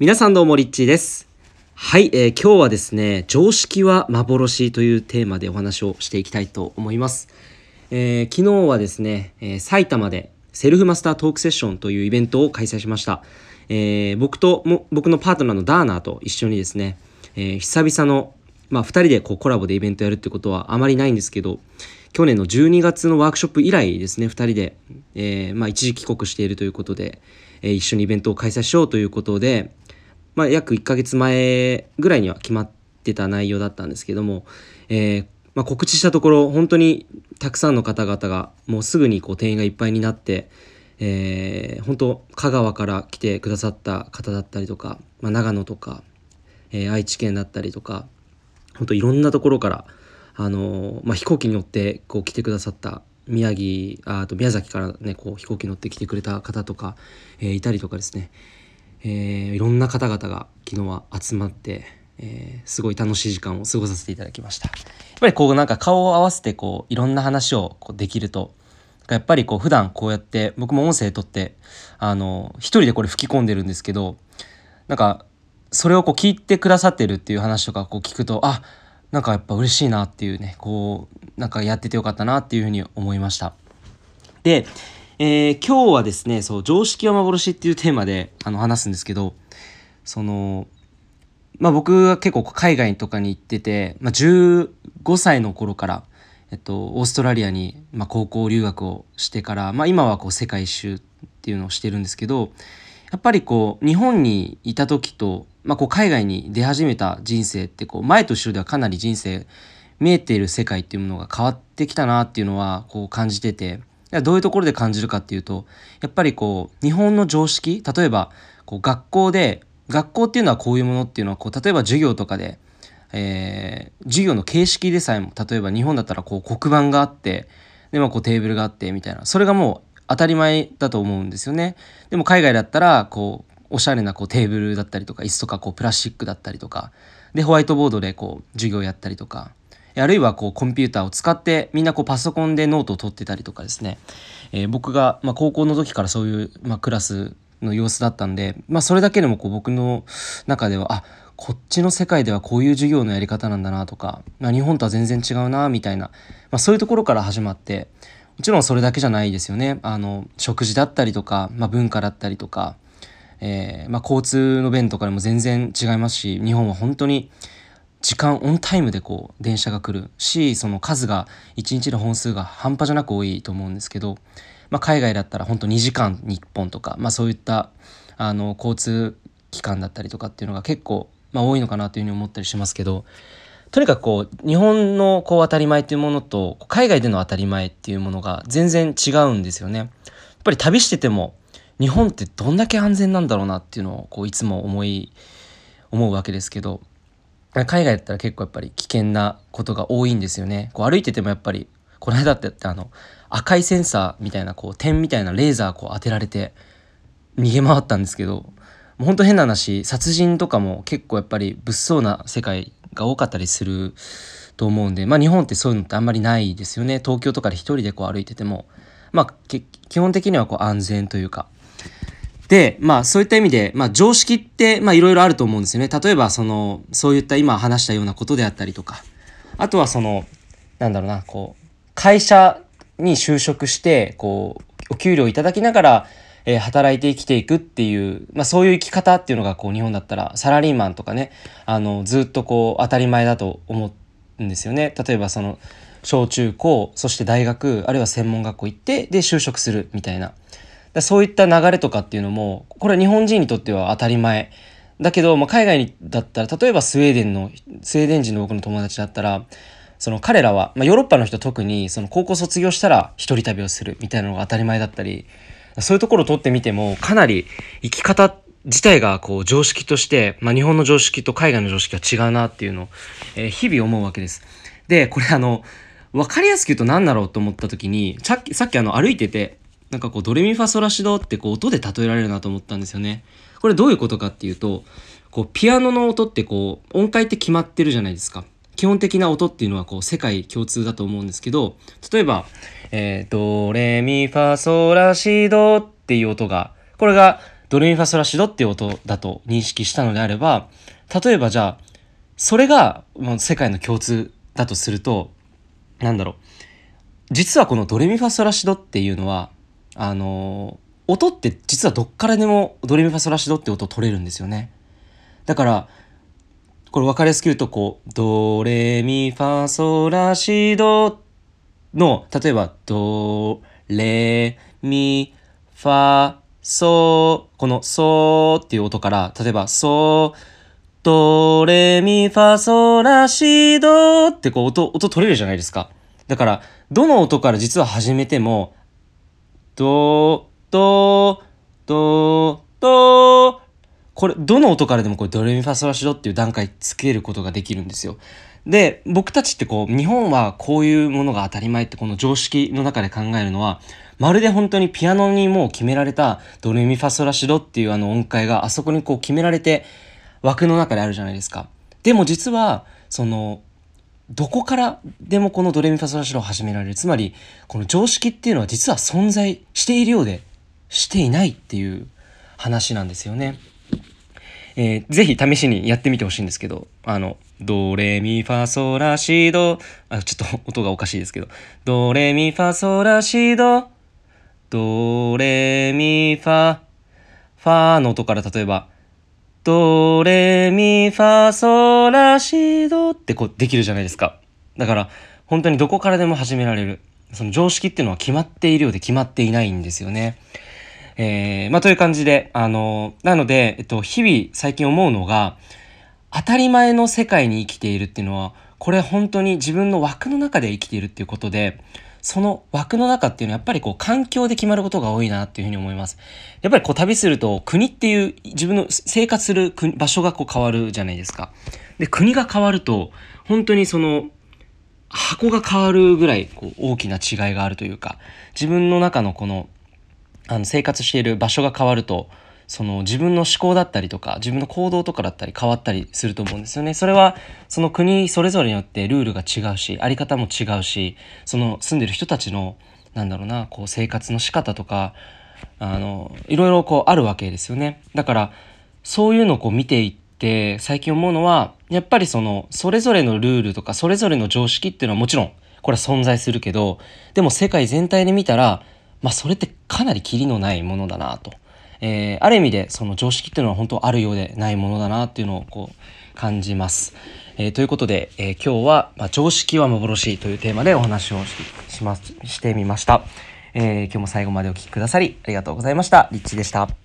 皆さんどうもリッチーです。はい、えー今日はですね、常識は幻というテーマでお話をしていきたいと思います。えー昨日はですね、えー埼玉でセルフマスタートークセッションというイベントを開催しました。えー僕とも、僕のパートナーのダーナーと一緒にですね、え久々の、まあ、2人でこうコラボでイベントやるってことはあまりないんですけど、去年の12月のワークショップ以来ですね、2人で、えまあ、一時帰国しているということで、え一緒にイベントを開催しようということで、まあ、約1ヶ月前ぐらいには決まってた内容だったんですけども、えまあ、告知したところ本当にたくさんの方々がもうすぐにこう定員がいっぱいになって、えー本当香川から来てくださった方だったりとか、まあ、長野とか、えー愛知県だったりとか本当いろんなところから、あのーまあ、飛行機に乗ってこう来てくださった宮城あと宮崎からねこう飛行機乗って来てくれた方とか、えーいたりとかですね、えーいろんな方々が昨日は集まって、えーすごい楽しい時間を過ごさせていただきました。やっぱりこうなんか顔を合わせてこういろんな話をこうできるとやっぱりこう普段こうやって僕も音声取ってあの一人でこれ吹き込んでるんですけどなんかそれをこう聞いてくださってるっていう話とかこう聞くとあなんかやっぱ嬉しいなっていうねこうなんかやっててよかったなっていうふうに思いました。で、えー今日はですねそう常識は幻っていうテーマであの話すんですけどそのまあ僕が結構海外とかに行ってて、まあ、15歳の頃から、えっと、オーストラリアに、まあ、高校留学をしてから、まあ、今はこう世界一周っていうのをしてるんですけどやっぱりこう日本にいた時と、まあ、こう海外に出始めた人生ってこう前と後ろではかなり人生見えている世界っていうものが変わってきたなっていうのはこう感じててどういうところで感じるかっていうとやっぱりこう日本の常識例えばこう学校で学校っていうのはこういうものっていうのはこう例えば授業とかで、えー授業の形式でさえも例えば日本だったらこう黒板があってで、まあ、こうテーブルがあってみたいなそれがもう当たり前だと思うんですよね。でも海外だったらこうおしゃれなこうテーブルだったりとか椅子とかこうプラスチックだったりとかでホワイトボードでこう授業やったりとかあるいはこうコンピューターを使ってみんなこうパソコンでノートを取ってたりとかですね、えー僕が、まあ、高校の時からそういう、まあ、クラスの様子だったんで、まあ、それだけでもこう僕の中ではあこっちの世界ではこういう授業のやり方なんだなとか、まあ、日本とは全然違うなみたいな、まあ、そういうところから始まってもちろんそれだけじゃないですよね。あの食事だったりとか、まあ、文化だったりとか、えーまあ、交通の便とかでも全然違いますし日本は本当に時間オンタイムでこう電車が来るしその数が1日の本数が半端じゃなく多いと思うんですけど、まあ、海外だったら本当2時間に1本とか、まあ、そういったあの交通機関だったりとかっていうのが結構、まあ、多いのかなというふうに思ったりしますけどとにかくこう日本のこう当たり前っていうものと海外での当たり前っていうものが全然違うんですよね。やっぱり旅してても日本ってどんだけ安全なんだろうなっていうのをこういつも思い思うわけですけど海外だったら結構やっぱり危険なことが多いんですよね。こう歩いててもやっぱりこの間ってあの赤いセンサーみたいなこう点みたいなレーザーこう当てられて逃げ回ったんですけどもうほんと変な話殺人とかも結構やっぱり物騒な世界が多かったりすると思うんでまあ日本ってそういうのってあんまりないですよね。東京とかで一人でこう歩いてても。まあけ基本的にはこう安全というか。で、まあそういった意味で、まあ常識って、まあいろいろあると思うんですよね。例えばその、そういった今話したようなことであったりとか、あとはその、なんだろうな、こう、会社に就職して、こう、お給料いただきながら、えー働いて生きていくっていう、まあそういう生き方っていうのがこう日本だったらサラリーマンとかね、あの、ずっとこう当たり前だと思うんですよね。例えばその、小中高、そして大学、あるいは専門学校行って、で就職するみたいな。だそういった流れとかっていうのもこれは日本人にとっては当たり前だけど、まあ、海外だったら例えばスウェーデンのスウェーデン人の僕の友達だったらその彼らは、まあ、ヨーロッパの人特にその高校卒業したら一人旅をするみたいなのが当たり前だったりそういうところを取ってみてもかなり生き方自体がこう常識として、まあ、日本の常識と海外の常識は違うなっていうのを、えー日々思うわけです。でこれあの分かりやすく言うと何だろうと思った時にさっきさっきあの歩いててなんかこうドレミファソラシドってこう音で例えられるなと思ったんですよね。これどういうことかっていうとこうピアノの音ってこう音階って決まってるじゃないですか。基本的な音っていうのはこう世界共通だと思うんですけど例えば、えードレミファソラシドっていう音がこれがドレミファソラシドっていう音だと認識したのであれば例えばじゃあそれが世界の共通だとするとなんだろう。実はこのドレミファソラシドっていうのはあの音って実はどっからでもドレミファソラシドって音取れるんですよね。だからこれ分かりやすく言うとこうドレミファソラシドの例えばドレミファソこのソっていう音から例えばソドレミファソラシドってこう音音取れるじゃないですか。だからどの音から実は始めてもドドドドこれどの音からでもこれドレミファソラシドっていう段階つけることができるんですよで僕たちってこう日本はこういうものが当たり前ってこの常識の中で考えるのはまるで本当にピアノにもう決められたドレミファソラシドっていうあの音階があそこにこう決められて枠の中であるじゃないですか。でも実はそのどこからでもこのドレミファソラシドを始められるつまりこの常識っていうのは実は存在しているようでしていないっていう話なんですよね。えー、ぜひ試しにやってみてほしいんですけど、あの、ドレミファソラシド、あ、ちょっと 音がおかしいですけど、ドレミファソラシド、ドレミファ、ファの音から例えば、ドレミファソラシドってこうできるじゃないですか。だから、本当にどこからでも始められる。その常識っていうのは決まっているようで決まっていないんですよね。えー、まあ、という感じで、あの、なので、えっと、日々最近思うのが、当たり前の世界に生きているっていうのは、これ本当に自分の枠の中で生きているっていうことで、その枠の中っていうのはやっぱりこう環境で決まることが多いなっていうふうに思います。やっぱりこう旅すると国っていう自分の生活する場所がこう変わるじゃないですか。で、国が変わると本当にその箱が変わるぐらいこう大きな違いがあるというか、自分の中のこのあの生活している場所が変わるとその自分の思考だったりとか自分の行動とかだったり変わったりすると思うんですよね。それはその国それぞれによってルールが違うしあり方も違うしその住んでる人たちのなんだろうなこう生活の仕方とかあのいろいろこうあるわけですよね。だからそういうのをこう見ていって最近思うのはやっぱりそのそれぞれのルールとかそれぞれの常識っていうのはもちろんこれは存在するけどでも世界全体で見たらまあそれってかなりキリのないものだなと。えー、ある意味でその常識っていうのは本当あるようでないものだなっていうのをこう感じます。えー、ということで、えー、今日は、まあ、常識は幻というテーマでお話をししますしてみました。え、今日も最後までお聴きくださりありがとうございました。リッチでした。